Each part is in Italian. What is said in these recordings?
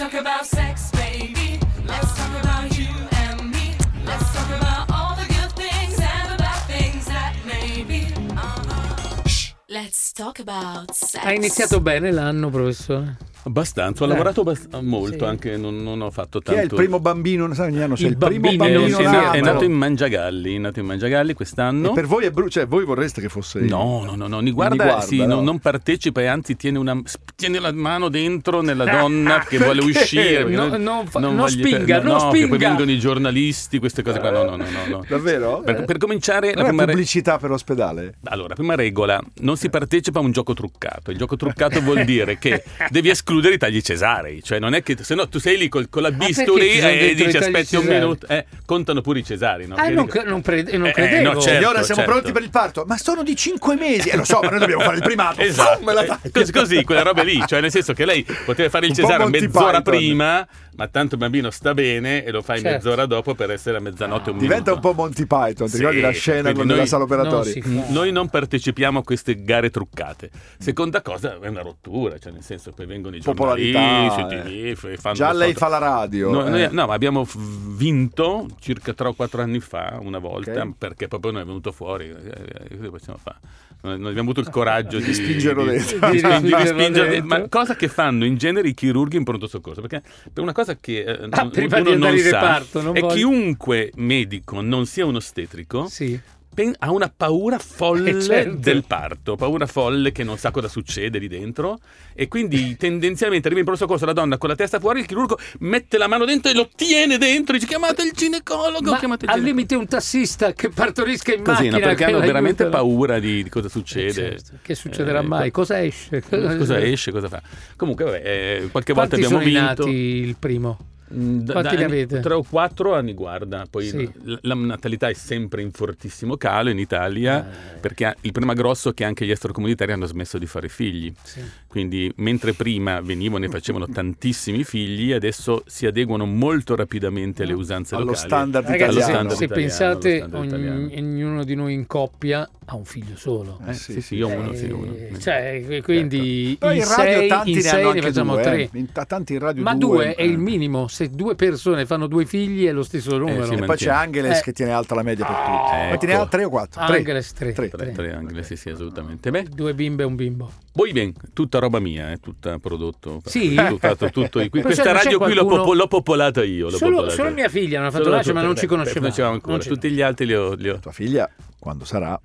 talk about sex, baby. Let's talk about you and me. Let's talk about all the good things and the bad things that may be. Uh-huh. Let's talk about sex. Ha iniziato bene l'anno, professore? Abbastanza, ho Dai. lavorato abbast- molto, Sì. anche non, non ho fatto Chi è tanto. il primo bambino? Sai, ogni anno c'è Il il, primo bambino, bambino sì, è, nato. è nato in Mangiagalli, è nato in Mangiagalli quest'anno. E per voi è brutto, cioè voi vorreste che fosse No, no, no, no, ni guarda, guarda, sì, no. non, non partecipa e anzi tiene, una, tiene la mano dentro nella donna che vuole uscire. No, non- non fa- non voglio- spinga, no, non che poi spinga. vengono i giornalisti, queste cose qua. No, no, no, no. no. Davvero? Per, per cominciare, la Non è prima, re- pubblicità per ospedale? allora, prima regola, non si partecipa a un gioco truccato. Il gioco truccato vuol dire che devi escludere i tagli cesarei, cioè non è che se no tu sei lì col- con la perché bisturi sono e dici aspetti un minuto, eh, contano pure i cesari. No? Ah, non, dico- non, pre- non Eh, credevo. no, certo. Signora, siamo certo. pronti per il parto? Ma sono di 5 mesi! E lo so, ma noi dobbiamo fare il primato. Esatto, la eh, fai. così, così, quelle robe lì, cioè nel senso che lei poteva fare il Un cesare mezz'ora Python. prima, ma tanto il bambino sta bene e lo fai Certo. mezz'ora dopo per essere a mezzanotte un Diventa un minuto. po' Monty Python, ti Sì, ricordi la scena con della sala non operatoria? Mm, Noi non partecipiamo a queste gare truccate. Seconda cosa è una rottura, cioè nel senso che vengono i Popolarità, eh. TV, Già le lei fa la radio. No, noi- eh. no, ma abbiamo vinto circa 3 o 4 anni fa, una volta, Ok. perché proprio non è venuto fuori. eh, eh, Cosa possiamo fare? Non abbiamo avuto il coraggio di, spingerlo di- dentro. di Di spingerlo spingerlo dentro. Ma cosa che fanno in genere i chirurghi in pronto soccorso? Perché per una cosa che eh, Ah, non- prima di non in sa reparto, non è voglio- chiunque medico non sia un ostetrico Sì. Pen- ha una paura folle Eh, certo. del parto, paura folle che non sa cosa succede lì dentro e quindi tendenzialmente arriva in pronto soccorso la donna con la testa fuori, il chirurgo mette la mano dentro e lo tiene dentro, dice chiamate il ginecologo, Ma chiamate il al ginecologo. limite un tassista che partorisca in Così, no, macchina perché hanno veramente paura di, di cosa Eh, succede. certo. Che succederà Eh, mai? Cosa esce? Cosa esce, cosa fa? Comunque, vabbè, eh, qualche volta Quanti abbiamo sono vinto. nati il primo? Mm, da- Quanti ne avete? Tre o quattro anni guarda, poi Sì. la, la natalità è sempre in fortissimo calo in Italia Eh. perché il problema grosso è che anche gli extracomunitari hanno smesso di fare figli. Sì. Quindi mentre prima venivano e facevano tantissimi figli, adesso si adeguano molto rapidamente alle usanze Allo locali. standard Ragazzi, Allo se, italiano. standard se italiano, pensate, allo standard ogni- ognuno di noi in coppia ha un figlio solo. Eh, sì, sì, io ho uno, sì, uno. Eh, Cioè, quindi Però in in radio sei, tanti in ne sei hanno ne anche facciamo due, tre. eh. In ta- tanti in radio Ma due, due è il eh. minimo. Se due persone fanno due figli è lo stesso numero. sì, E ma- poi c'è Angeles Eh. che tiene alta la media per tutti. Ma Ecco. te ne ha tre o quattro? Tre. Angeles tre. Tre. Tre, tre angoli, sì, sì, assolutamente. Beh, Due bimbe e un bimbo. poi ben, tutta roba mia, è tutta prodotto. Sì? Tutto, fatto, tutto, qui- questa radio qui l'ho, qualcuno- popo- l'ho popolata io. l'ho Solo, popolata solo io. mia figlia non ha fatto Solo lascio, ma non ci conoscevamo. Tutti gli altri li ho. li ho- Tua figlia, quando sarà,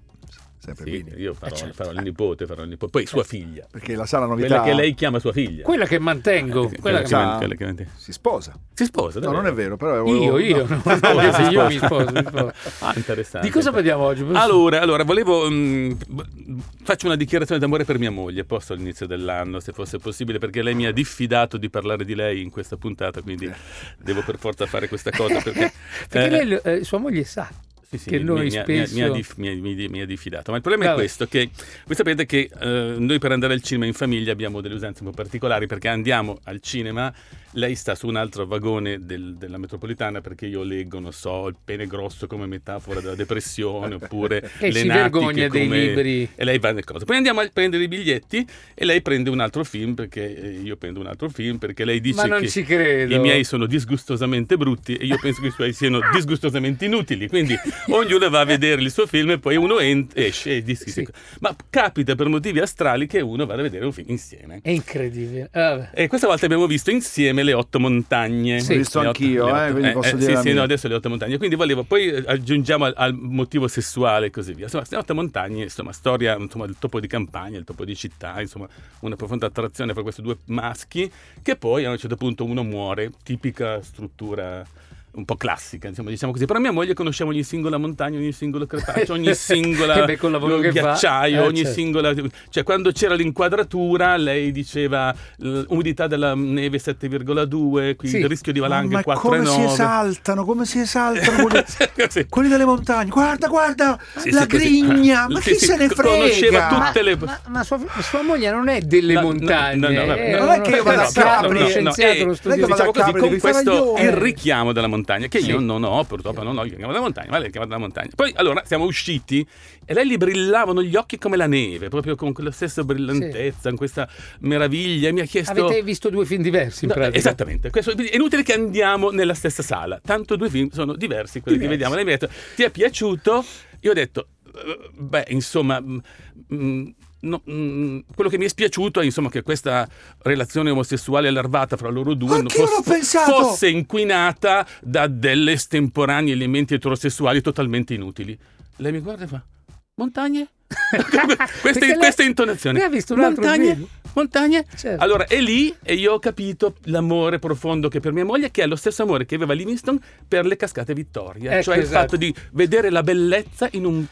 sempre Sì, bene. io farò, Eh, certo. farò il nipote, farò il nipote. Poi sua figlia. Perché la sala novità Quella che lei chiama sua figlia. Quella che mantengo. Eh, quella che- che sa- quella- quella che- si sposa. Si sposa, No, non è vero, però Io, io, no. no. Sì, io mi sposo, mi sposo. Ah, interessante. Di cosa parliamo oggi? Allora, allora, volevo. mm, b- faccio una dichiarazione d'amore per mia moglie, posso all'inizio dell'anno, se fosse possibile, perché lei mi ha diffidato di parlare di lei in questa puntata, quindi devo per forza fare questa cosa. Perché, Perché eh, lei, eh, sua moglie sa Sì, sì, che mi- noi mi, spesso... mi ha, mi ha- mi- mi ha diffidato. Ma il problema Vabbè. è questo: che voi sapete che eh, noi per andare al cinema in famiglia abbiamo delle usanze un po' particolari perché andiamo al cinema. Lei sta su un altro vagone del- della metropolitana perché io leggo, non so, il pene grosso come metafora della depressione oppure E le si natiche vergogna dei come- libri. E lei va nel coso. Poi andiamo a prendere i biglietti e lei prende un altro film perché eh, io prendo un altro film perché lei dice Ma non che i miei sono disgustosamente brutti e io penso che i suoi siano disgustosamente inutili. Quindi ognuno va a vedere il suo film e poi uno ent- esce e dice Sì. Ma capita per motivi astrali che uno vada a vedere un film insieme. È incredibile. Ah. E questa volta abbiamo visto insieme le otto montagne. Sì. Visto Le otto- anch'io, le eh, otto- quindi posso eh, dire Sì, sì, mia. no, adesso le otto montagne. Quindi volevo, poi eh, aggiungiamo al, al motivo sessuale e così via. Insomma, queste otto montagne, insomma, storia, insomma, del topo di campagna, il topo di città, insomma, una profonda attrazione per questi due maschi, che poi a un certo punto uno muore, tipica struttura un po' classica, insomma, diciamo così. Però mia moglie conosciamo ogni singola montagna, ogni singolo crepaccio, ogni singola Eh beh, che fa. ghiacciaio, Eh, ogni certo. singola... Cioè, quando c'era l'inquadratura, lei diceva l'umidità della neve 7,2, qui Sì. il rischio di valanghe Ma come si 4,9. esaltano, come si esaltano quelli, quelli delle montagne. Guarda, guarda, Sì, la sì, grigna, ma chi sì, se ne conosceva frega? tutte le... Ma, ma sua, sua moglie non è delle No, montagne. no, no, è non è che io vado a Capri, scienziato, uno eh, vado diciamo così, con questo il Eh. richiamo della Sì, montagna, che io Sì. non ho, purtroppo non ho il chiamato della montagna, ma lei è il chiamato della montagna. Poi allora siamo usciti e lei gli brillavano gli occhi come la neve, proprio con quella stessa brillantezza, con questa meraviglia. E mi ha chiesto. Avete visto due film diversi in No, pratica? esattamente, Questo- è inutile che andiamo nella stessa sala, tanto due film sono diversi quelli che vediamo. Lei mi ha detto, ti è piaciuto? Io ho detto, "Eh, beh, insomma, mm, mm, no, mm, quello che mi è spiaciuto è insomma, che questa relazione omosessuale allarvata fra loro due pensato! fosse inquinata da delle estemporanei elementi eterosessuali totalmente inutili. Lei mi guarda e fa, montagne? questa, lei- questa intonazione. lei ha visto un altro montagne? film. Montagne? Certo. Allora, è lì e io ho capito l'amore profondo che per mia moglie, che è lo stesso amore che aveva Livingston per le cascate Vittoria. Ecco, cioè il esatto. fatto di vedere la bellezza in un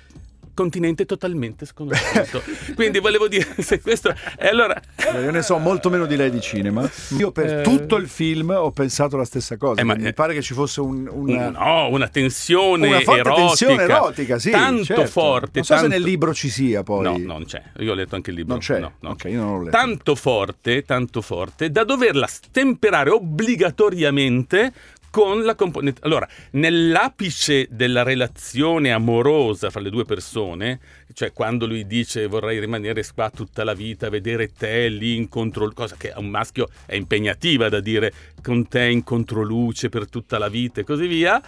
continente totalmente sconosciuto. Quindi volevo dire, se questo... E allora... Io ne so molto meno di lei di cinema. Io per Eh. tutto il film ho pensato la stessa cosa. Eh, ma- mi pare che ci fosse un, una, No, una tensione una erotica. tensione erotica, sì. Tanto certo. forte. Non so tanto... se nel libro ci sia poi. No, non c'è. Io ho letto anche il libro. Non c'è? No, no. Ok, io non l'ho letto. Tanto forte, tanto forte, da doverla stemperare obbligatoriamente con la componente. Allora, nell'apice della relazione amorosa fra le due persone, cioè quando lui dice vorrei rimanere qua tutta la vita, vedere te lì in controluce, cosa che a un maschio è impegnativa da dire con te in controluce per tutta la vita e così via,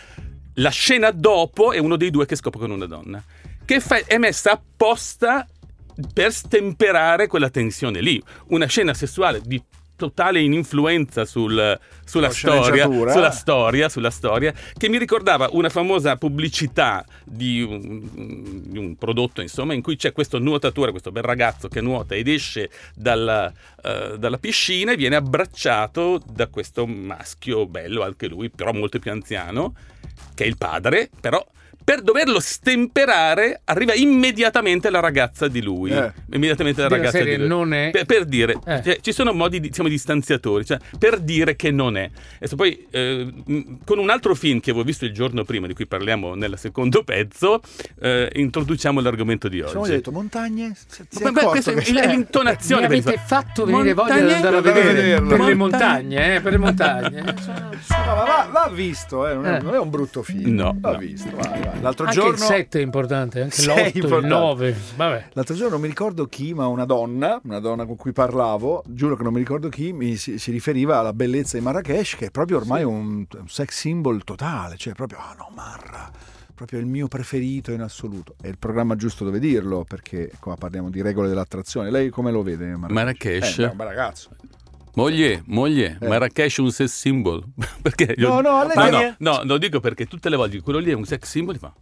la scena dopo è uno dei due che scopre con una donna, che fa- è messa apposta per stemperare quella tensione lì. Una scena sessuale di totale ininfluenza sul- sulla La storia, sulla storia, sulla storia, che mi ricordava una famosa pubblicità di un, di un prodotto, insomma, in cui c'è questo nuotatore, questo bel ragazzo che nuota ed esce dalla, eh, dalla piscina e viene abbracciato da questo maschio bello, anche lui, però molto più anziano, che è il padre, però per doverlo stemperare arriva immediatamente la ragazza di lui. Eh. Immediatamente la Della ragazza serie di lui. non è- Per, per dire, Eh. cioè, ci sono modi, di, siamo distanziatori, cioè, per dire che non è. Adesso poi, eh, con un altro film che avevo visto il giorno prima, di cui parliamo nel secondo pezzo, eh, introduciamo l'argomento di oggi. ho detto montagne? Si è Ma- ma accorto questa è che- il- è l'intonazione. Mi avete fatto venire voglia di Montagne? andare a vedere vederlo. per le Montagne. montagne, eh, per le montagne. Sono- No, ma va, va visto, eh, non, è, Eh. non è un brutto film. No, va no. visto. vai, vai. L'altro Anche giorno. il 7 è importante, anche Sei l'8, il importante. 9. Vabbè. L'altro giorno non mi ricordo chi, ma una donna, una donna con cui parlavo, giuro che non mi ricordo chi, mi si, si riferiva alla bellezza di Marrakesh, che è proprio ormai un, un sex symbol totale, cioè proprio, ah no, Marra, proprio il mio preferito in assoluto. È il programma giusto dove dirlo, perché qua parliamo di regole dell'attrazione. Lei come lo vede Marrakesh? Marrakesh? Eh, è un bel ragazzo. Moglie, moglie, Eh. Marrakesh è un sex symbol. perché No, no, lei no, no, no, lo dico perché tutte le volte quello lì è un sex symbol, fa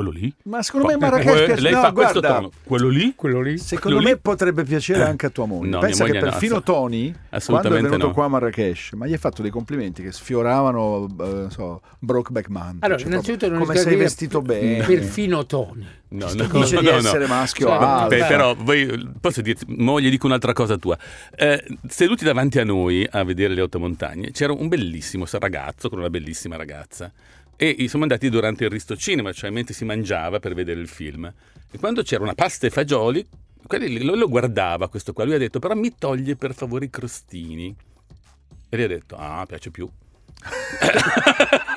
quello lì? Ma secondo me Marrakesh piace... Lei no, fa questo guarda, tono. Quello lì? Quello lì. Secondo Quello me lì? potrebbe piacere anche a tua moglie. No, Pensa che moglie no, perfino ass- Tony, quando è venuto no. qua a Marrakesh, ma gli hai fatto dei complimenti che sfioravano, eh, non so, Brokeback Mountain. Allora, Cioè, innanzitutto proprio non come sei vestito bene. Perfino Tony. No, no, dice no, di no, no. essere maschio Cioè, alto. Beh. però voi, posso dirti, moglie, dico un'altra cosa tua. Eh, seduti davanti a noi a vedere le otto montagne, c'era un bellissimo ragazzo con una bellissima ragazza. E siamo andati durante il Risto Cinema, cioè mentre si mangiava per vedere il film. E quando c'era una pasta e fagioli, lui lo guardava questo qua. Lui ha detto: Però mi toglie per favore i crostini. E gli ha detto: Ah, piace più.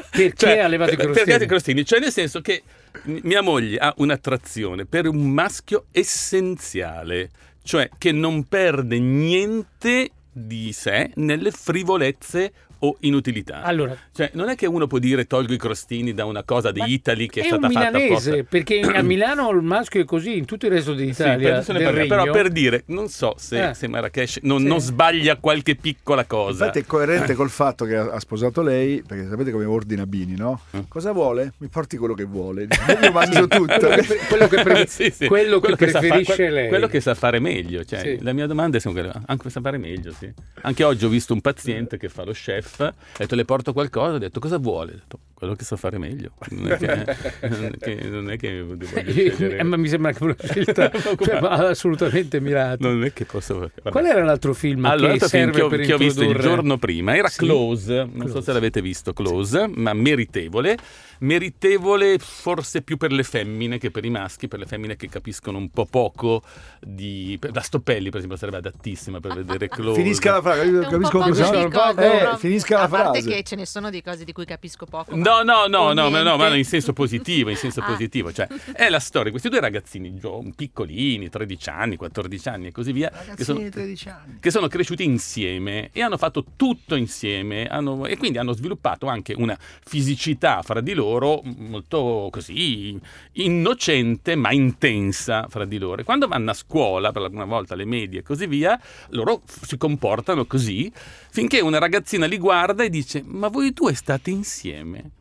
Perché ha levato i crostini? Perché i crostini? Cioè, nel senso che mia moglie ha un'attrazione per un maschio essenziale, cioè che non perde niente di sé nelle frivolezze o inutilità. Allora, Cioè, non è che uno può dire tolgo i crostini da una cosa di Italy che è, è stata un fatta milanese, apposta. perché a Milano il maschio è così, in tutto il resto Sì, d'Italia. per- se ne del parla, però per dire, non so se, Eh. se Marrakesh non, Sì. non sbaglia qualche piccola cosa. Infatti è coerente col fatto che ha ha sposato lei, perché sapete come ordina Bini, no? Mm. Cosa vuole? Mi porti quello che vuole. Io mangio tutto. Quello che, quello che pre- Sì, sì. quello che sa fa- preferisce que- lei. Quello che sa fare meglio. Cioè, Sì. La mia domanda è sempre quella, anche sa fare meglio, sì. Anche oggi ho visto un paziente che fa lo chef, ho detto le porto qualcosa, ho detto cosa vuole? Ho detto quello che sa fare meglio. Non è che, non è che, non è che voglio scegliere- Eh, ma mi sembra che una scelta cioè, ma assolutamente mirata. Non è che posso... vabbè. Qual era l'altro film Allora, che l'altro film serve che ho, per che ho visto il giorno prima era Sì. Close, non so Close. se l'avete visto Close, ma meritevole. Meritevole forse più per le femmine che per i maschi, per le femmine che capiscono un po' poco di... La Stoppelli per esempio sarebbe adattissima per vedere Close. Finisca la frase, È un capisco po' cosa. poco Eh, finisca la a parte frase. che ce ne sono di cose di cui capisco poco. No, No, no, no, no, ma no, ma in senso positivo, in senso Ah. positivo. Cioè, è la storia di questi due ragazzini piccolini, 13 anni, 14 anni e così via, che sono, di 13 anni. che sono cresciuti insieme e hanno fatto tutto insieme hanno- e quindi hanno sviluppato anche una fisicità fra di loro molto così innocente ma intensa fra di loro. E quando vanno a scuola, per la prima volta alle medie e così via, loro si comportano così finché una ragazzina li guarda e dice ma voi due state insieme.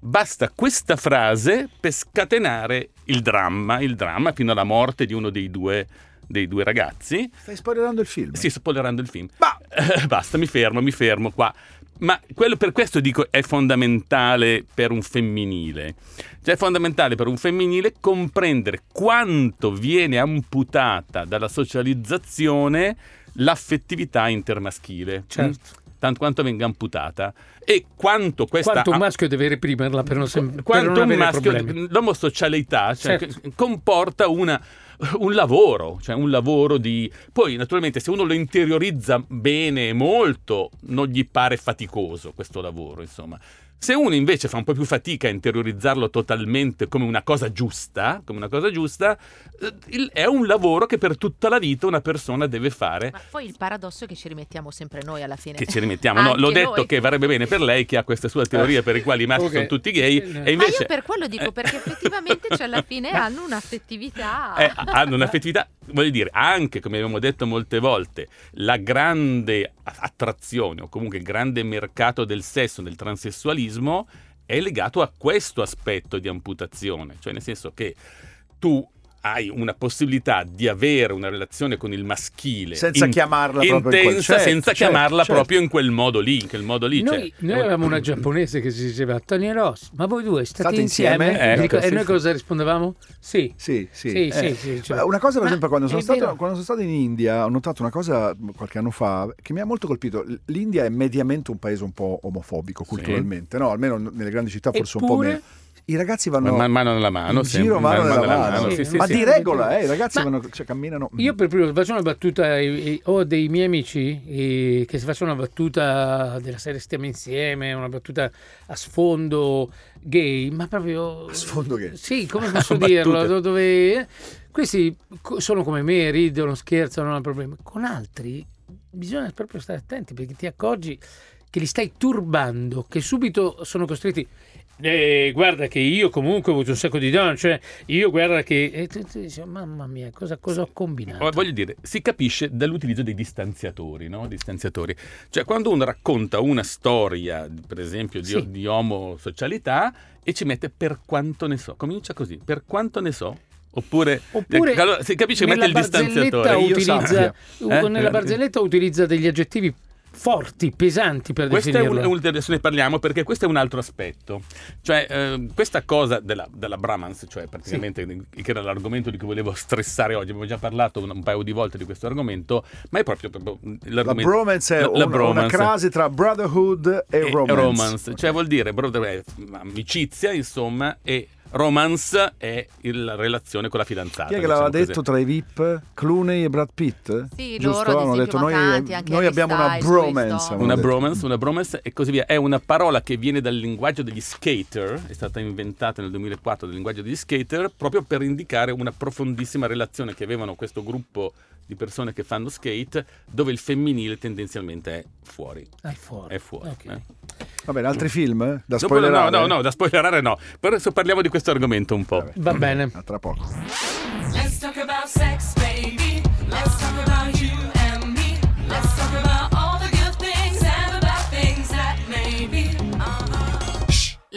Basta questa frase per scatenare il dramma, il dramma fino alla morte di uno dei due, dei due ragazzi. Stai spoilerando il film. Sì, spoilerando il film. Ma- Eh, basta, mi fermo, mi fermo qua. Ma quello per questo dico è fondamentale per un femminile. Cioè è fondamentale per un femminile comprendere quanto viene amputata dalla socializzazione l'affettività intermaschile. Certo. Tanto quanto venga amputata. E quanto questa... Quanto un maschio deve reprimerla per non, sem- per quanto non un maschio, problemi. l'omosocialità cioè, Certo. comporta una- un lavoro, cioè un lavoro di... Poi naturalmente se uno lo interiorizza bene e molto, non gli pare faticoso questo lavoro, insomma. Se uno invece fa un po' più fatica a interiorizzarlo totalmente come una cosa giusta, come una cosa giusta, eh, è un lavoro che per tutta la vita una persona deve fare. Ma poi il paradosso è che ci rimettiamo sempre noi alla fine. Che ci rimettiamo. No, l'ho detto noi. che varrebbe bene per lei che ha queste sue teorie per i quali i maschi Ok. sono tutti gay. E Ma invece io per quello dico, perché effettivamente cioè, alla fine hanno un'affettività. eh, hanno un'affettività, voglio dire, anche come abbiamo detto molte volte, la grande attrazione o comunque il grande mercato del sesso, del transessualismo, è legato a questo aspetto di amputazione, cioè nel senso che tu hai una possibilità di avere una relazione con il maschile Senza in- chiamarla proprio in quel- intensa, certo, senza certo, chiamarla certo. proprio in quel modo lì, in quel modo lì. Noi, cioè- noi avevamo una giapponese che si diceva Tony Ross, ma voi due state, State insieme? insieme? E dico- Ecco, e sì, noi sì. cosa rispondevamo? Sì. Sì, sì. Sì, Eh, sì, sì, cioè- Una cosa, per Ma esempio, quando sono, stato, quando sono stato in India, ho notato una cosa qualche anno fa che mi ha molto colpito. L'India è mediamente un paese un po' omofobico Sì. culturalmente, no? Almeno nelle grandi città forse un po' Eppure- meno. I ragazzi vanno Man- mano nella mano, in giro mano man- nella mano mano. nella Sì, sì, sì, Ma sì. di regola, eh, i ragazzi vanno, cioè, camminano. Io per primo faccio una battuta, ho dei miei amici eh, che si facciano una battuta della serie stiamo insieme, una battuta a sfondo gay, ma proprio... A sfondo gay. Sì, come posso dirlo? do- Dove... eh, Questi sono come me, ridono, scherzano, non hanno problemi. Con altri bisogna proprio stare attenti perché ti accorgi che li stai turbando, che subito sono costretti... "Eh, guarda che io comunque ho avuto un sacco di donne, cioè io guarda che... E tu, tu dici, mamma mia, cosa, cosa ho combinato? Voglio dire, si capisce dall'utilizzo dei distanziatori, no? Distanziatori. Cioè, quando uno racconta una storia, per esempio, di, Sì. di omosocialità e ci mette per quanto ne so, comincia così, per quanto ne so. Oppure, Oppure eh, allora, si capisce che mette il distanziatore. Utilizza, sappia. Eh? nella barzelletta utilizza degli aggettivi forti, pesanti per Questo è un, definirlo. adesso ne parliamo perché questo è un altro aspetto. Cioè, eh, questa cosa della, della bromance, cioè praticamente che era l'argomento di cui volevo stressare oggi, abbiamo già parlato un, un paio di volte di questo argomento, ma è proprio, proprio La l'argomento. bromance è la- la una, una bromance. crasi tra brotherhood e, e romance. cioè vuol dire brother- eh, amicizia, insomma, e romance è la relazione con la fidanzata. Chi è che l'aveva diciamo detto tra i VIP? Clooney e Brad Pitt? Sì, Giusto? loro, Hanno detto noi, tanti, noi abbiamo una bromance. Una detto. bromance, una bromance e così via. È una parola che viene dal linguaggio degli skater, è stata inventata nel 2004 dal linguaggio degli skater, proprio per indicare una profondissima relazione che avevano questo gruppo di persone che fanno skate, dove il femminile tendenzialmente è fuori. È fuori. È fuori. Ok. eh. Va bene, altri film? eh? Da Dopo- spoilerare? no, no, no, da spoilerare no. Però adesso parliamo di questo argomento un po'. Vabbè. Va bene. A tra poco. Let's talk about sex, baby. Let's talk about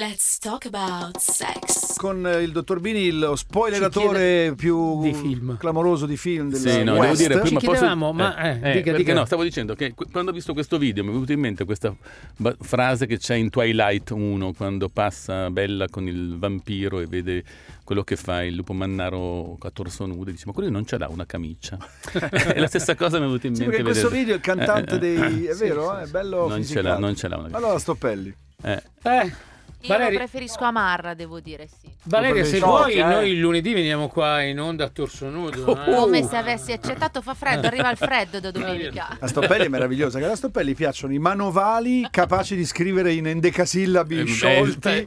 Let's talk about sex. Con eh, il dottor Bini, lo spoileratore più di film. clamoroso di film del Sì, no, devo West. dire, prima Ci posso- chiedevamo, ma, eh, dica, perché dica. no, stavo dicendo che qu- quando ho visto questo video mi è venuta in mente questa ba- frase che c'è in Twilight 1 quando passa Bella con il vampiro e vede quello che fa il lupo mannaro a torso nudo e dice ma quello non ce l'ha una camicia è la stessa cosa mi è venuta in Sì, mente perché in questo vedere- video il cantante Eh, eh, dei... è sì, vero? sì, È sì. bello non ce l'ha, fisicato. non ce l'ha una camicia Allora Stoppelli. Eh, Eh, Io Valeri- lo preferisco Amarra, devo dire, sì. Valeria, se vuoi, eh. noi il lunedì veniamo qua in onda a torso nudo. eh. Come se avessi accettato fa freddo, arriva il freddo da domenica. La Stoppelli è meravigliosa, che alla Stoppelli piacciono i manovali capaci di scrivere in endecasillabi Eh, sciolti,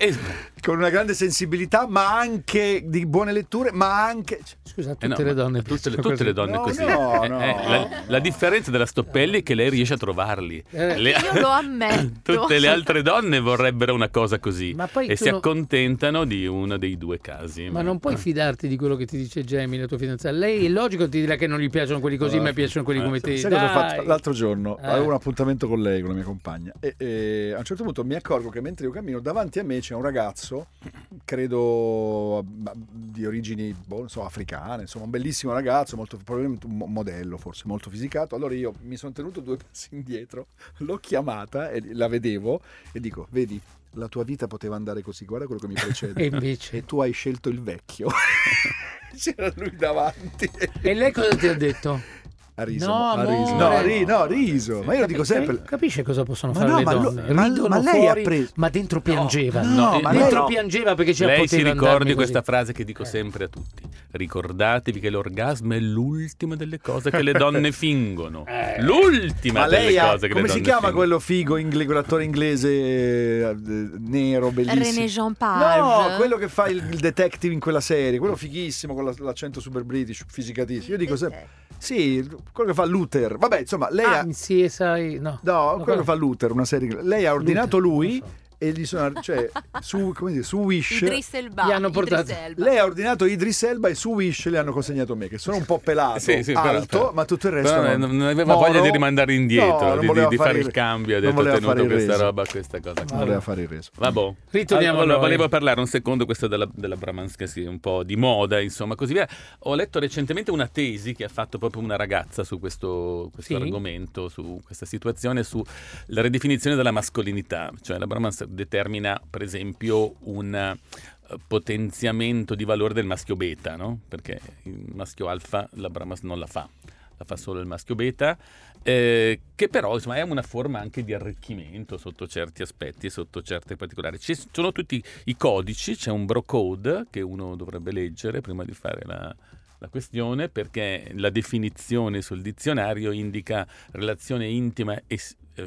con una grande sensibilità, ma anche di buone letture, ma anche... Scusa, tutte Eh no, le donne tutte le, tutte le così. donne No, così. no, Eh, no. eh, la, la differenza della Stoppelli è che lei riesce a trovarli. Eh, Le- Io lo ammetto. Tutte le altre donne vorrebbero una cosa così Ma poi e si no- accontentano di uno dei due casi. Ma non puoi fidarti di quello che ti dice Jamie, la tua fidanzata. Lei è logico ti dirà che non gli piacciono quelli così, ma piacciono quelli eh, come te. Sai cosa ho fatto? L'altro giorno Eh. avevo un appuntamento con lei, con la mia compagna, e, e a un certo punto mi accorgo che mentre io cammino davanti a me c'è un ragazzo, credo di origini boh, non so, africane, insomma, un bellissimo ragazzo, molto, probabilmente un mo- modello, forse molto fisicato. Allora io mi sono tenuto due passi indietro, l'ho chiamata e la vedevo e dico: Vedi, la tua vita poteva andare così, guarda quello che mi precede. E invece. E tu hai scelto il vecchio. C'era lui davanti. E lei cosa ti ha detto? Ha riso, No, ha riso. No, ha ri- no, ha riso. Ma io lo dico sempre. Capisce cosa possono Ma fare no, le lo- donne? ma- Ridono ma lei ha fuori, preso- ma dentro piangeva. No, No, ma lei- dentro no. piangeva perché c'era Lei si ricordi questa così. frase che dico Eh. sempre a tutti. Ricordatevi che l'orgasmo è l'ultima delle cose che le donne fingono. Eh. L'ultima Ma lei delle ha, cose che come le si donne chiama fingono. quello figo, ingle- quell'attore inglese eh, nero, bellissimo? René Jean Page. No, quello che fa il, il detective in quella serie, quello fighissimo con la- l'accento super british, fisicatissimo. Io dico sempre, sì, quello che fa Luther. Vabbè, insomma, lei ha... sì, sai, no. No, quello che fa Luther, una serie. Lei ha ordinato Luther, lui so. E gli sono, cioè, su, come dire, su Wish. Idris Elba. Gli hanno portato- Elba. Lei ha ordinato Idris Elba e su Wish le hanno consegnato me, che sono un po' pelato, Sì, sì, però- alto, però- ma tutto il resto però non, non aveva Moro- voglia di rimandare indietro, No, di, di- di fare il- il cambio. Ha detto tenuto questa roba, questa cosa. Non voleva fare il reso. Vabbè. Ritorniamo allora, volevo parlare un secondo questo della, della che sì, un po' di moda, insomma, così via. Ho letto recentemente una tesi che ha fatto proprio una ragazza su questo, questo Sì? argomento, su questa situazione, sulla ridefinizione della mascolinità. Cioè la Brahms determina, per esempio, un eh, potenziamento di valore del maschio beta, no? Perché il maschio alfa la Brahms non la fa. La fa solo il maschio beta, eh, che però insomma, è una forma anche di arricchimento sotto certi aspetti e sotto certe particolari. Ci sono tutti i codici, c'è un bro code che uno dovrebbe leggere prima di fare la, la questione, perché la definizione sul dizionario indica relazione intima e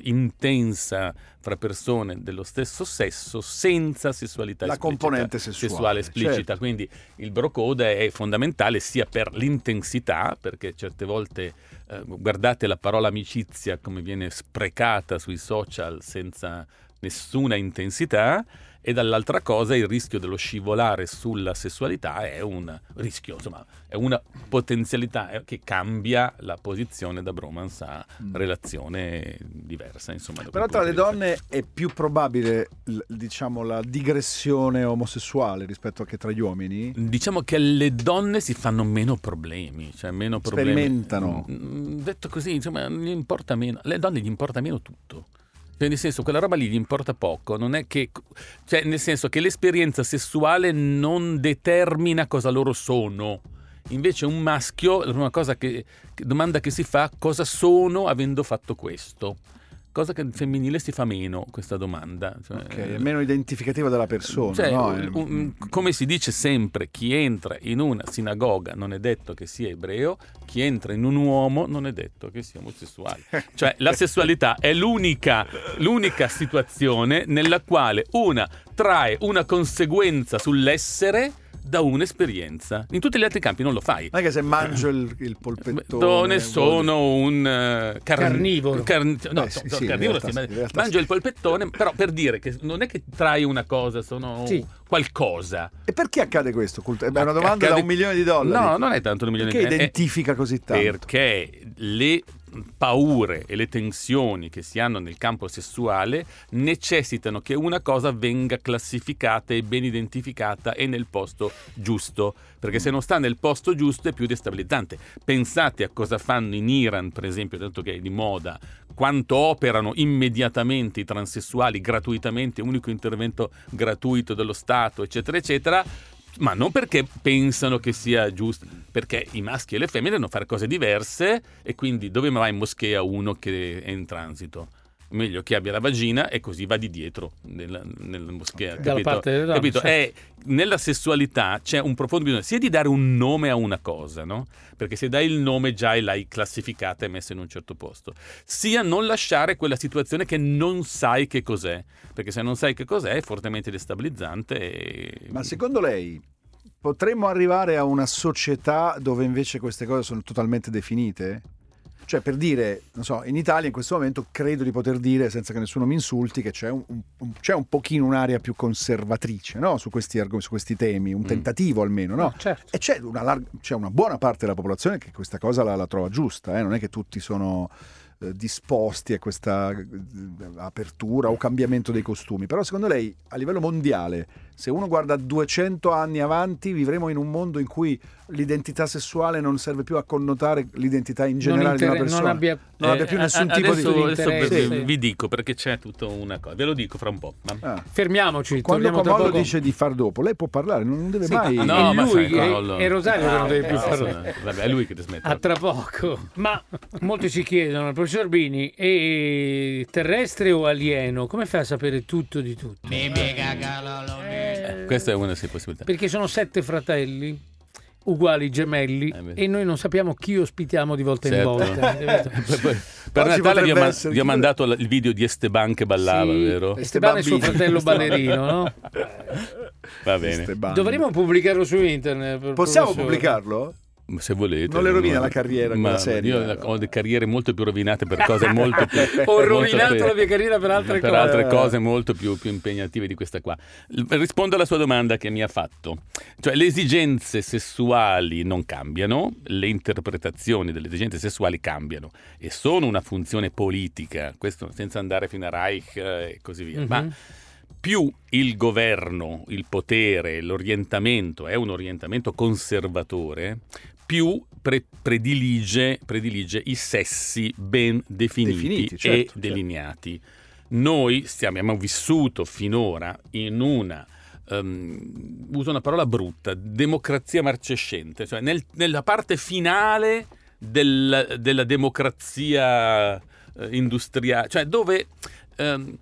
intensa fra persone dello stesso sesso senza sessualità La esplicita, componente sessuale, sessuale esplicita. certo. Quindi il bro code è fondamentale sia per l'intensità, perché certe volte eh, guardate la parola amicizia come viene sprecata sui social senza nessuna intensità e dall'altra cosa il rischio dello scivolare sulla sessualità è un rischio, insomma, è una potenzialità eh, che cambia la posizione da bromance a Mm. relazione diversa, insomma. Però tra le donne è più probabile, diciamo, la digressione omosessuale rispetto che tra gli uomini. Diciamo che alle donne si fanno meno problemi, cioè meno problemi. Sperimentano. Mm, Detto così, insomma, gli importa meno. Alle donne gli importa meno tutto. Cioè, nel senso, quella roba lì gli importa poco. Non è che. Cioè, nel senso che l'esperienza sessuale non determina cosa loro sono. Invece un maschio, la prima cosa che, che- domanda che si fa, cosa sono avendo fatto questo? Cosa che il femminile si fa meno, questa domanda. Cioè, Ok, è meno identificativa della persona. cioè, no? un- un- come si dice sempre, chi entra in una sinagoga non è detto che sia ebreo, chi entra in un uomo non è detto che sia omosessuale. Cioè, la sessualità è l'unica, l'unica situazione nella quale una trae una conseguenza sull'essere da un'esperienza. In tutti gli altri campi non lo fai. Non è che se mangio il, il polpettone... Sono un eh, car- Carnivoro. carn- no, Beh, sì, no, sì, carnivoro realtà sì, ma- mangio sì. il polpettone, però per dire che non è che trai una cosa, sono Sì. qualcosa. E perché accade questo? È una domanda Accade- da un milione di dollari. No, non è tanto un milione Perché di dollari. identifica così tanto? Perché le paure e le tensioni che si hanno nel campo sessuale necessitano che una cosa venga classificata e ben identificata e nel posto giusto, perché se non sta nel posto giusto è più destabilizzante. Pensate a cosa fanno in Iran, per esempio, dato che è di moda, quanto operano immediatamente i transessuali gratuitamente, unico intervento gratuito dello Stato, eccetera, eccetera, ma non perché pensano che sia giusto, perché i maschi e le femmine devono fare cose diverse e quindi dove va in moschea uno che è in transito? Meglio che abbia la vagina e così va di dietro nella, nella moschea. Ok. Dalla capito? parte delle donne, Capito? certo. È- nella sessualità c'è un profondo bisogno sia di dare un nome a una cosa, no? Perché se dai il nome già l'hai classificata e messa in un certo posto, sia non lasciare quella situazione che non sai che cos'è, perché se non sai che cos'è è fortemente destabilizzante. E... Ma secondo lei potremmo arrivare a una società dove invece queste cose sono totalmente definite? Cioè, per dire, non so, in Italia in questo momento credo di poter dire, senza che nessuno mi insulti, che c'è un, un- c'è un pochino un'area più conservatrice no? su, questi argom- su questi temi, un Mm. tentativo almeno, no? certo. E c'è una, larga- c'è una buona parte della popolazione che questa cosa la, la trova giusta, eh? non è che tutti sono eh, disposti a questa eh, apertura o cambiamento dei costumi. Però secondo lei, a livello mondiale, se uno guarda 200 anni avanti, vivremo in un mondo in cui l'identità sessuale non serve più a connotare l'identità in generale di una inter- persona. non abbia, non abbia Eh, più nessun a- tipo di- adesso, adesso interesse. vi, vi dico perché c'è tutta una cosa, ve lo dico fra un po'. ma- Ah. Fermiamoci, Quando Comollo dice di far dopo, lei può parlare, non deve Sì, mai... ah, No, è ma lui sai, che- Paolo. è Rosario che non deve più Eh, parlare. Vabbè, è lui che ti smette. A tra poco. Ma molti ci chiedono, professor Bini, è terrestre o alieno? Come fa a sapere tutto di tutto? Eh, Questa è una delle possibilità. Perché sono sette fratelli uguali, gemelli, Eh e noi non sappiamo chi ospitiamo di volta in Certo. volta. Poi- poi- per Oggi Natale vi ho, potrebbe ma- essere- vi ho mandato il video di Esteban che ballava, Sì, vero? Esteban è suo fratello ballerino, no? Va bene. Esteban. Dovremmo pubblicarlo su internet. Possiamo professore. pubblicarlo? Se volete. Non le rovina Ma- la carriera ma quella serie. Io ho delle carriere molto più rovinate per cose molto più. Ho rovinato più- la mia carriera per altre per cose. altre cose molto più, più impegnative di questa qua. Rispondo alla sua domanda che mi ha fatto. Cioè, le esigenze sessuali non cambiano, le interpretazioni delle esigenze sessuali cambiano e sono una funzione politica, questo senza andare fino a Reich eh, e così via. Ma Mhm. più il governo, il potere, l'orientamento è un orientamento conservatore, più pre- predilige, predilige i sessi ben definiti, Definiti, certo, e certo. delineati. Noi stiamo, abbiamo vissuto finora in una, ehm, uso una parola brutta, democrazia marcescente, cioè nel- nella parte finale del- della democrazia eh, industriale, cioè dove ehm,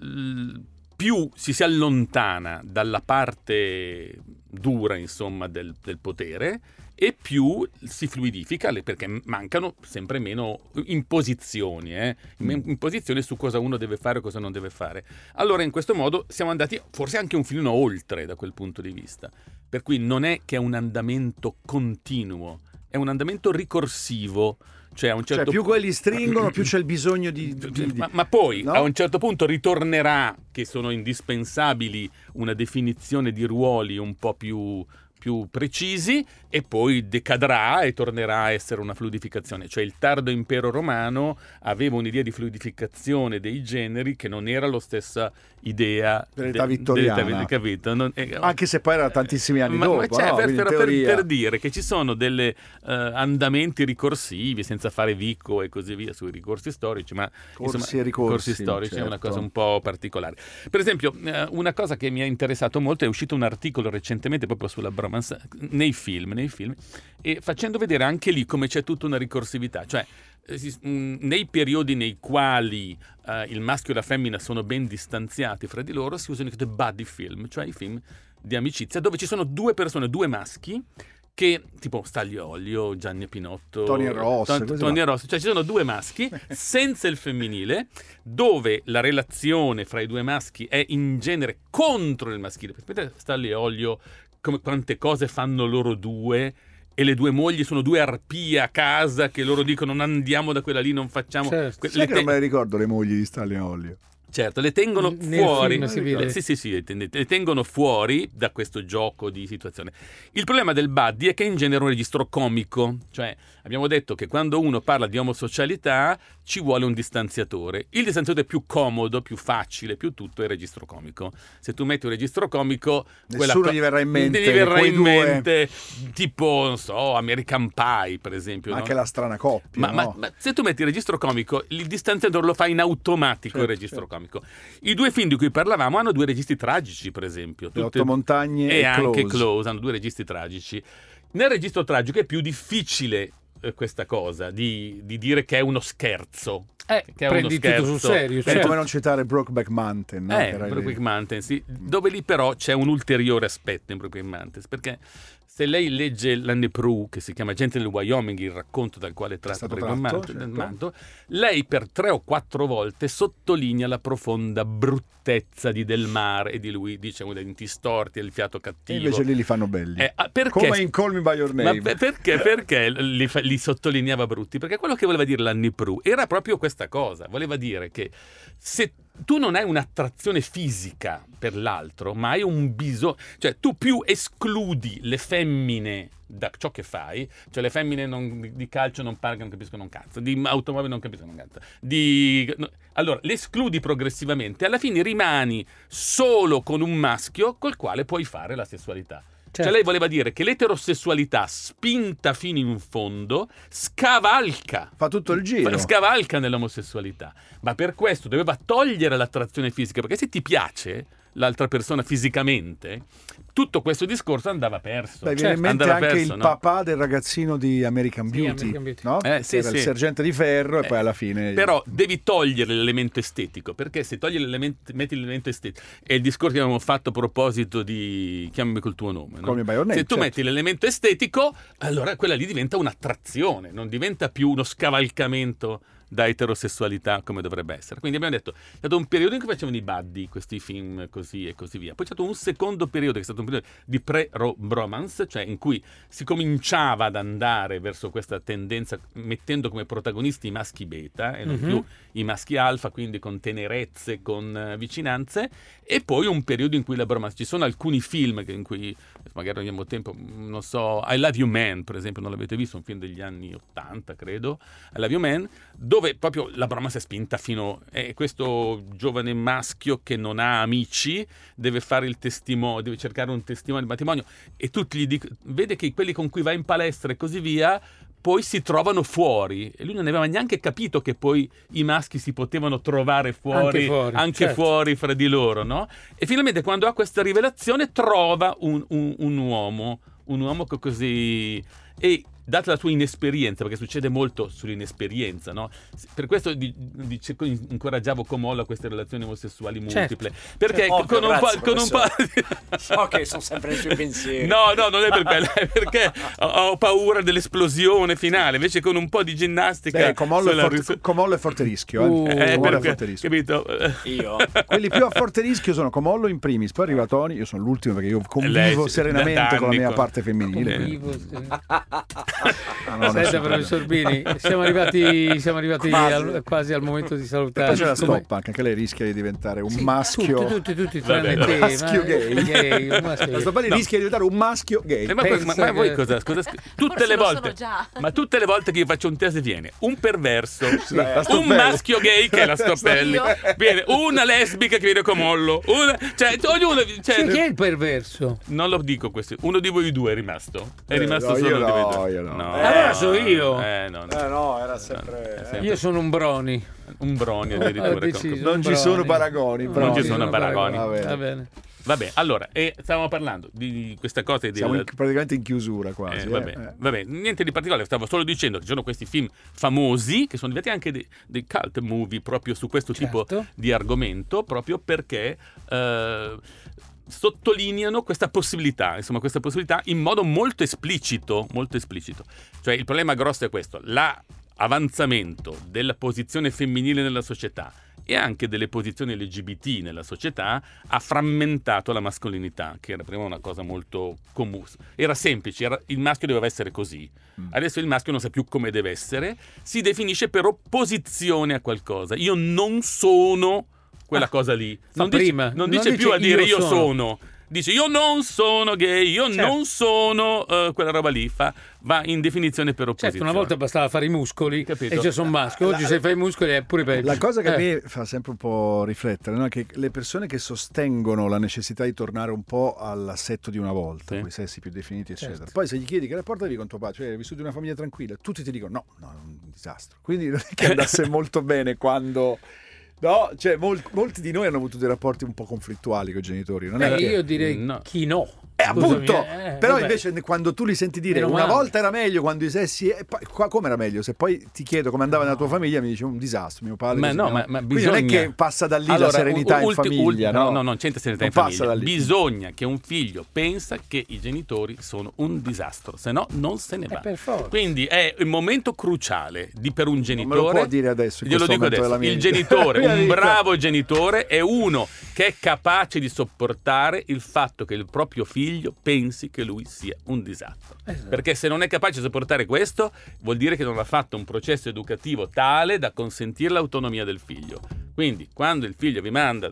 l- più si si allontana dalla parte dura, insomma, del, del potere e più si fluidifica perché mancano sempre meno imposizioni, eh? Im- imposizioni su cosa uno deve fare e cosa non deve fare. Allora in questo modo siamo andati forse anche un filino oltre da quel punto di vista, per cui non è che è un andamento continuo, è un andamento ricorsivo, cioè a un certo Cioè, più quelli stringono, più c'è il bisogno di- ma, ma poi no? a un certo punto ritornerà che sono indispensabili una definizione di ruoli un po' più, più precisi e poi decadrà e tornerà a essere una fluidificazione. Cioè il tardo impero romano aveva un'idea di fluidificazione dei generi che non era la stessa idea Dell'età de- vittoriana. dell'età- capito? Non- eh, Anche se poi era tantissimi anni ma, dopo, ma c'è, no? per, per- per- per dire che ci sono delle eh, andamenti ricorsivi senza fare vico e così via sui ricorsi storici, ma Corsi e ricorsi, storici è una certo. cosa un po' particolare. Per esempio, eh, una cosa che mi ha interessato molto è uscito un articolo recentemente proprio sulla bromance nei film, nei film e facendo vedere anche lì come c'è tutta una ricorsività, cioè eh, mh, nei periodi nei quali eh, il maschio e la femmina sono ben distanziati fra di loro si usano i buddy film, cioè i film di amicizia dove ci sono due persone, due maschi che tipo Stagliolio, Gianni Pinotto, Tony Ross, così Tony Ross, cioè ci sono due maschi senza il femminile dove la relazione fra i due maschi è in genere contro il maschile. Perché Stagliolio come quante cose fanno loro due e le due mogli sono due arpie a casa che loro dicono non andiamo da quella lì, non facciamo... Certo. que- Sai che non te- me le ricordo le mogli di Stalin Olio? Certo, le tengono Nel fuori. film si vede. Sì, sì, sì, le ten- le tengono fuori da questo gioco di situazione. Il problema del buddy è che in genere è un registro comico, cioè abbiamo detto che quando uno parla di omosessualità ci vuole un distanziatore. Il distanziatore più comodo, più facile, più tutto è il registro comico. Se tu metti un registro comico, Nessuno co- gli verrà in mente gli che verrà in due- mente tipo, non so, American Pie, per esempio. Ma no? anche la strana coppia, Ma, ma- no? ma se tu metti il registro comico, il distanziatore lo fa in automatico il Certo, registro certo. comico. I due film di cui parlavamo hanno due registri tragici, per esempio. Le Tutte- otto montagne e e anche Close. Close hanno due registri tragici. Nel registro tragico è più difficile eh, questa cosa di, di dire che è uno scherzo. Eh, Che è uno prendi tutto sul scherzo. serio. È certo. come non citare Brokeback Mountain. no? Eh, Brokeback. Mountain, sì. Dove lì però c'è un ulteriore aspetto in Brokeback Mountain, perché se lei legge l'Anne Prue, che si chiama Gente del Wyoming, il racconto dal quale tratta Mountain, certo. manto, lei per tre o quattro volte sottolinea la profonda bruttezza di Del Mar e di lui, ha i denti storti, ha il fiato E cattivo. invece lì li fanno belli. Eh, ah, perché? Come in Call Me By Your Ma Name. pe- perché, perché li, li sottolineava brutti? Perché quello che voleva dire l'Anni Pru era proprio questa cosa. Voleva dire che se tu non hai un'attrazione fisica per l'altro, ma hai un bisogno, cioè tu più escludi le femmine da ciò che fai, cioè le femmine non- di- calcio non parlano, non capiscono un cazzo, di automobile non capiscono un cazzo, di... no, allora le escludi progressivamente, alla fine rimani solo con un maschio col quale puoi fare la sessualità. Cioè Certo. lei voleva dire che l'eterosessualità spinta fino in fondo scavalca. Fa tutto il giro. Scavalca nell'omosessualità. Ma per questo doveva togliere l'attrazione fisica, perché se ti piace l'altra persona fisicamente, tutto questo discorso andava perso. Beh, viene in Certo, mente andava anche perso, il no? papà del ragazzino di American Sì, Beauty, American Beauty. no? Eh, sì, Era il sì. sergente di ferro e Eh, poi alla fine... Però devi togliere l'elemento estetico, perché se togli l'elemento, metti l'elemento estetico, è il discorso che avevamo fatto a proposito di chiamami col tuo nome, no? Name, se tu certo. metti l'elemento estetico, allora quella lì diventa un'attrazione, non diventa più uno scavalcamento da eterosessualità come dovrebbe essere. Quindi abbiamo detto, è stato un periodo in cui facevano i buddy, questi film così e così via. Poi c'è stato un secondo periodo che è stato un periodo di pre-bromance, cioè in cui si cominciava ad andare verso questa tendenza mettendo come protagonisti i maschi beta e non Mhm. più i maschi alfa, quindi con tenerezze, con eh, vicinanze, e poi un periodo in cui la bromance. Ci sono alcuni film in cui magari non abbiamo tempo, mm, non so, I Love You Man, per esempio, non l'avete visto, un film degli anni 80, credo, I Love You Man, dove proprio la bromance è spinta fino e questo giovane maschio che non ha amici deve fare il testimone, deve cercare un testimone di matrimonio e tutti gli dicono, vede che quelli con cui va in palestra e così via poi si trovano fuori e lui non aveva neanche capito che poi i maschi si potevano trovare fuori Anche fuori, anche certo. fuori fra di loro, no? E finalmente quando ha questa rivelazione trova un, un- un uomo, un uomo che così... E data la sua inesperienza, perché succede molto sull'inesperienza, no? Per questo di- dice- incoraggiavo Comolla a queste relazioni omosessuali Certo. multiple. Perché Oh, con, un grazie, po', con un po'... So che sono sempre nei suoi pensieri. No, no, non è per quello, è perché ho, ho paura dell'esplosione finale. Invece, con un po' di ginnastica. Beh, Comollo, è forte, ris- Comollo è forte rischio. Eh. Uh, Eh, Comollo è perché, forte rischio. capito? Io? Quelli più a forte rischio sono Comollo in primis, poi arriva Tony, io sono l'ultimo perché io convivo Lei serenamente con la mia parte femminile. Eh. sì. Ah, no, Senta, nessun professor. Bini, siamo arrivati, siamo arrivati Quasi. al- quasi al momento di salutare. poi c'è la stoppa anche, anche lei rischia di diventare un Sì, maschio. Tutti, tutti, tutti, Vabbè, tranne te. maschio ma- gay. gay, un maschio La stoppa No. rischia di diventare un maschio gay. Eh, ma, poi- ma- ma voi cosa? cosa tutte Forse le volte, ma tutte le volte che io faccio un test viene un perverso, la un maschio gay che è la Stoppelli, viene una lesbica che viene Comollo, una, cioè ognuno, cioè, Sì, chi è il perverso? non lo dico questo, uno di voi due è rimasto, è Eh, rimasto no, solo io di voi no, due. Io no. Allora so io. Eh, no, no. Eh no, era sempre... sempre- Io sono un broni. un broni addirittura. deciso, Non un ci sono broni. paragoni, Non ci sono paragoni. Va bene. Va bene. Vabbè, allora, e stavamo parlando di queste cose del, Siamo in- praticamente in chiusura quasi. Eh, eh. vabbè, Eh. vabbè, niente di particolare, stavo solo dicendo che ci sono questi film famosi che sono diventati anche dei, dei cult movie proprio su questo tipo Certo. di argomento, proprio perché eh, sottolineano questa possibilità, insomma, questa possibilità in modo molto esplicito, molto esplicito. Cioè il problema grosso è questo, l'avanzamento della posizione femminile nella società e anche delle posizioni LGBT nella società ha frammentato la mascolinità, che era prima una cosa molto comune. Era semplice, era- il maschio doveva essere così. Mm. Adesso il maschio non sa più come deve essere, si definisce per opposizione a qualcosa. Io non sono quella Ah, cosa lì. Non dice, prima. non Non dice dice più a dire io io sono. sono. Dice io non sono gay, io Certo. non sono eh, quella roba lì, fa, va in definizione per opposizione. Certo, una volta bastava fare i muscoli Capito. e già sono maschio. Oggi se fai i muscoli è pure peggio. La cosa che a Eh, me fa sempre un po' riflettere no? è che le persone che sostengono la necessità di tornare un po' all'assetto di una volta, Sì. quei sessi più definiti, eccetera. Certo. Poi se gli chiedi che rapporto avevi con tuo padre, cioè hai vissuto in una famiglia tranquilla, tutti ti dicono no, no, è un disastro. Quindi non è che andasse molto bene quando... No, cioè mol- molti di noi hanno avuto dei rapporti un po' conflittuali con i genitori, non è beh, che... io direi No. chi no. Eh, Scusami, appunto, eh, però vabbè. invece quando tu li senti dire Meno una male. volta era meglio quando i sessi e poi- qua- come era meglio? Se poi ti chiedo come andava nella tua famiglia mi dici un disastro, mio padre. Ma no, ma, ma Quindi non è bisogna- che passa da lì Allora, la serenità u- in ulti- famiglia, ulti- no? No, non c'entra serenità Non in famiglia. Bisogna che un figlio pensa che i genitori sono un disastro, se no non se ne va. Eh, forza. Quindi è il momento cruciale di, per un Non genitore. me lo può dire adesso, Glielo dico adesso. Il genitore, un bravo genitore, è uno che è capace di sopportare il fatto che il proprio figlio pensi che lui sia un disastro. Esatto. Perché se non è capace di sopportare questo, vuol dire che non ha fatto un processo educativo tale da consentire l'autonomia del figlio. Quindi, quando il figlio vi manda,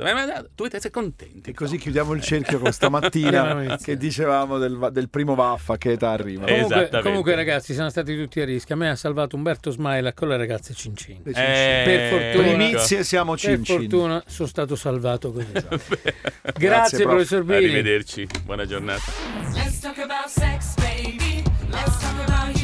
tu sei contenti. E così chiudiamo il cerchio con stamattina che dicevamo del, va- del primo vaffa che età arriva. Eh, Comunque, Esattamente. comunque, ragazzi, siamo stati tutti a rischio. A me ha salvato Umberto Smaila con le ragazze Cincin. Le Eh. Per fortuna. Primizie siamo Per cincin. fortuna sono stato salvato così. Grazie, Grazie, prof. professor Bini. Arrivederci, buona giornata. Let's talk about sex, baby. Let's talk about you